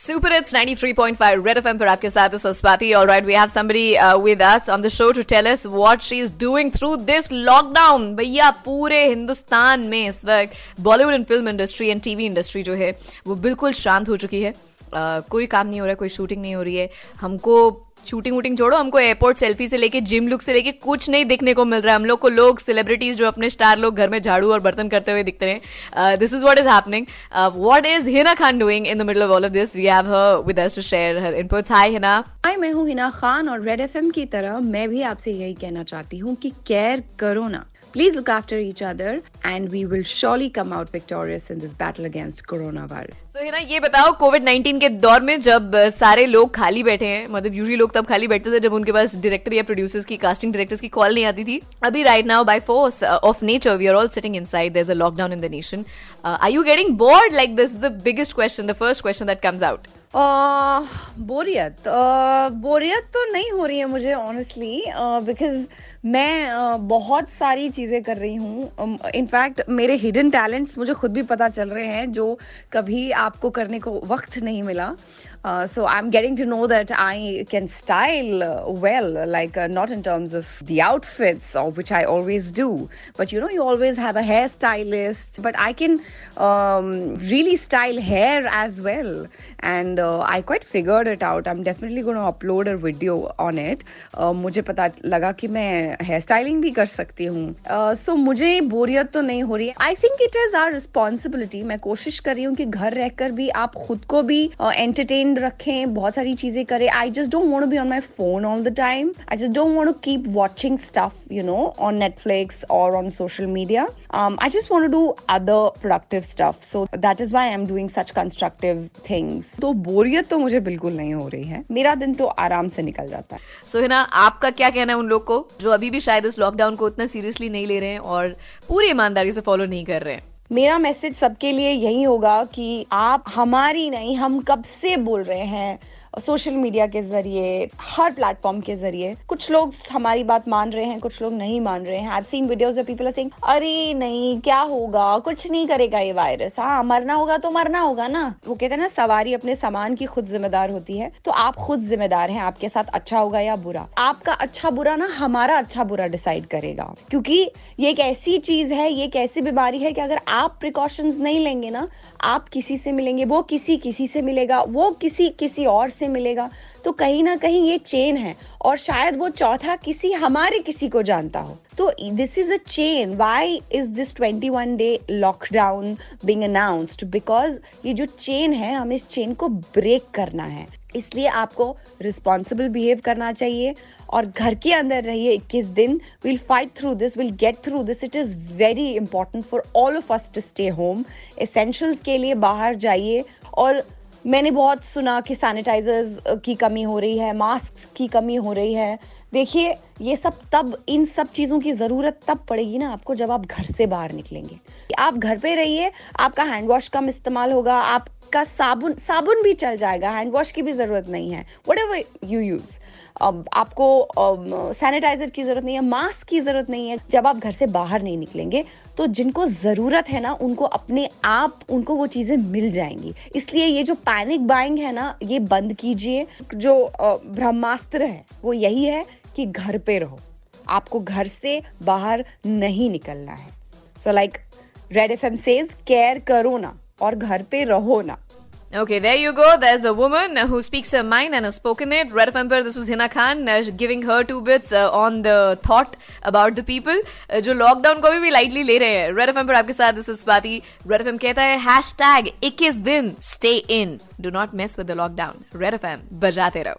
Super It's 93.5 Red FM पर आपके साथ है. All right, we have somebody uh, with us on the show to tell us what she is doing through this lockdown. भैया पूरे हिंदुस्तान में इस वक्त Bollywood and film industry and TV industry जो है वो बिल्कुल शांत हो चुकी है uh, कोई काम नहीं हो रहा है कोई शूटिंग नहीं हो रही है हमको शूटिंग वूटिंग छोड़ो, हमको एयरपोर्ट सेल्फी से लेके जिम लुक से लेके कुछ नहीं दिखने को मिल रहा है। हम लोग को लोग सेलिब्रिटीज जो अपने स्टार लोग घर में झाड़ू और बर्तन करते हुए दिखते हैं this is what is happening what is Hina Khan doing in the middle of all of this we have her with us to share her inputs hi Hina hi मैं हूँ हिना खान और रेड एफएम की तरह मैं भी आपसे यही कहना चाहती हूँ कि केयर करो ना। Please look after each other and we will surely come out victorious in this battle against coronavirus. So, है ना, ये बताओ कोविड 19 के दौर में जब सारे लोग खाली बैठे हैं मतलब यूजली लोग तब खाली बैठते थे जब उनके पास डायरेक्टर या प्रोड्यूसर्स की कास्टिंग डायरेक्टर्स की कॉल नहीं आती थी। अभी right now by force of nature we are all sitting inside there is a lockdown in the nation are you getting bored like this the biggest question the first question that comes out बोरियत बोरियत तो नहीं हो रही है मुझे honestly because मैं बहुत सारी चीज़ें कर रही हूँ। इनफैक्ट मेरे हिडन टैलेंट्स मुझे खुद भी पता चल रहे हैं, जो कभी आपको करने को वक्त नहीं मिला। Uh, so I'm getting to know that I can style uh, well, like uh, not in terms of the outfits, or which I always do, but you know, you always have a hairstylist. But I can um, really style hair as well, and uh, I quite figured it out. I'm definitely going to upload a video on it. Uh, मुझे पता लगा कि मैं hair styling भी कर सकती हूँ सो मुझे बोरियत तो नहीं हो रही है I think it is our responsibility मैं कोशिश कर रही हूँ कि घर रहकर भी आप खुद को भी एंटरटेन माइंड रखें बहुत सारी चीज़ें करें। I just don't want to be on my phone all the time I just don't want to keep watching stuff you know on Netflix और on social media I just want to do other productive stuff so that is why I am doing such constructive things तो बोरियत तो मुझे बिल्कुल नहीं हो रही है। मेरा दिन तो आराम से निकल जाता है। सो so, है ना आपका क्या कहना है उन लोग को जो अभी भी शायद इस लॉकडाउन को उतना सीरियसली नहीं ले रहे हैं और पूरी ईमानदारी से फॉलो नहीं कर रहे हैं? मेरा मैसेज सबके लिए यही होगा कि आप हमारी नहीं, हम कब से बोल रहे हैं? सोशल मीडिया के ज़रिए, हर प्लेटफॉर्म के ज़रिए। कुछ लोग हमारी बात मान रहे हैं, कुछ लोग नहीं मान रहे हैं। I seen where people are saying अरे नहीं, क्या होगा? कुछ नहीं करेगा ये वायरस हाँ मरना होगा तो मरना होगा ना। वो कहते हैं ना, सवारी अपने सामान की खुद जिम्मेदार होती है। तो आप खुद जिम्मेदार हैं, आपके साथ अच्छा होगा या बुरा। आपका अच्छा बुरा ना, हमारा अच्छा बुरा डिसाइड करेगा। क्योंकि ये एक ऐसी चीज़ है, ये एक ऐसी बीमारी है कि अगर आप प्रिकॉशंस नहीं लेंगे ना, आप किसी से मिलेंगे, वो किसी किसी से मिलेगा, वो किसी किसी और से मिलेगा। तो कहीं ना कहीं ये चेन है और शायद वो चौथा किसी हमारे किसी को जानता हो। तो this is a chain why is this 21 day lockdown being announced because ये जो चेन है, हमें इस चेन को ब्रेक करना है। इसलिए आपको रिस्पॉन्सिबल बिहेव करना चाहिए और घर के अंदर रहिए 21 दिन। Will fight through this will get through this it is very important for all of us to stay home essentials के लिए बाहर जाइए और मैंने बहुत सुना कि सैनिटाइजर्स की कमी हो रही है मास्क की कमी हो रही है। देखिए, ये सब तब, इन सब चीज़ों की ज़रूरत तब पड़ेगी ना आपको जब आप घर से बाहर निकलेंगे। आप घर पे रहिए, आपका हैंड वॉश कम इस्तेमाल होगा आपका साबुन साबुन भी चल जाएगा हैंड वॉश की भी ज़रूरत नहीं है। वट एवर यू यूज़ आपको सैनिटाइजर की ज़रूरत नहीं है मास्क की ज़रूरत नहीं है। जब आप घर से बाहर नहीं निकलेंगे तो जिनको ज़रूरत है ना, उनको अपने आप, उनको वो चीज़ें मिल जाएँगी। इसलिए ये जो पैनिक बाइंग है ना, ये बंद कीजिए। जो ब्रह्मास्त्र है, वो यही है कि घर पे रहो। आपको घर से बाहर नहीं निकलना है। So like red F M says care करो ना। और घर पे रहो ना Okay, there you go. There's the woman who speaks her mind and has spoken it. Red FM this was Hina Khan uh, giving her two bits uh, on the thought about the people uh, जो lockdown को भी, भी lightly ले रहे हैं red FM पर आपके साथ this is Swati red FM कहता है हैश टैग इक्कीस दिन stay in do not miss with the lockdown red रहो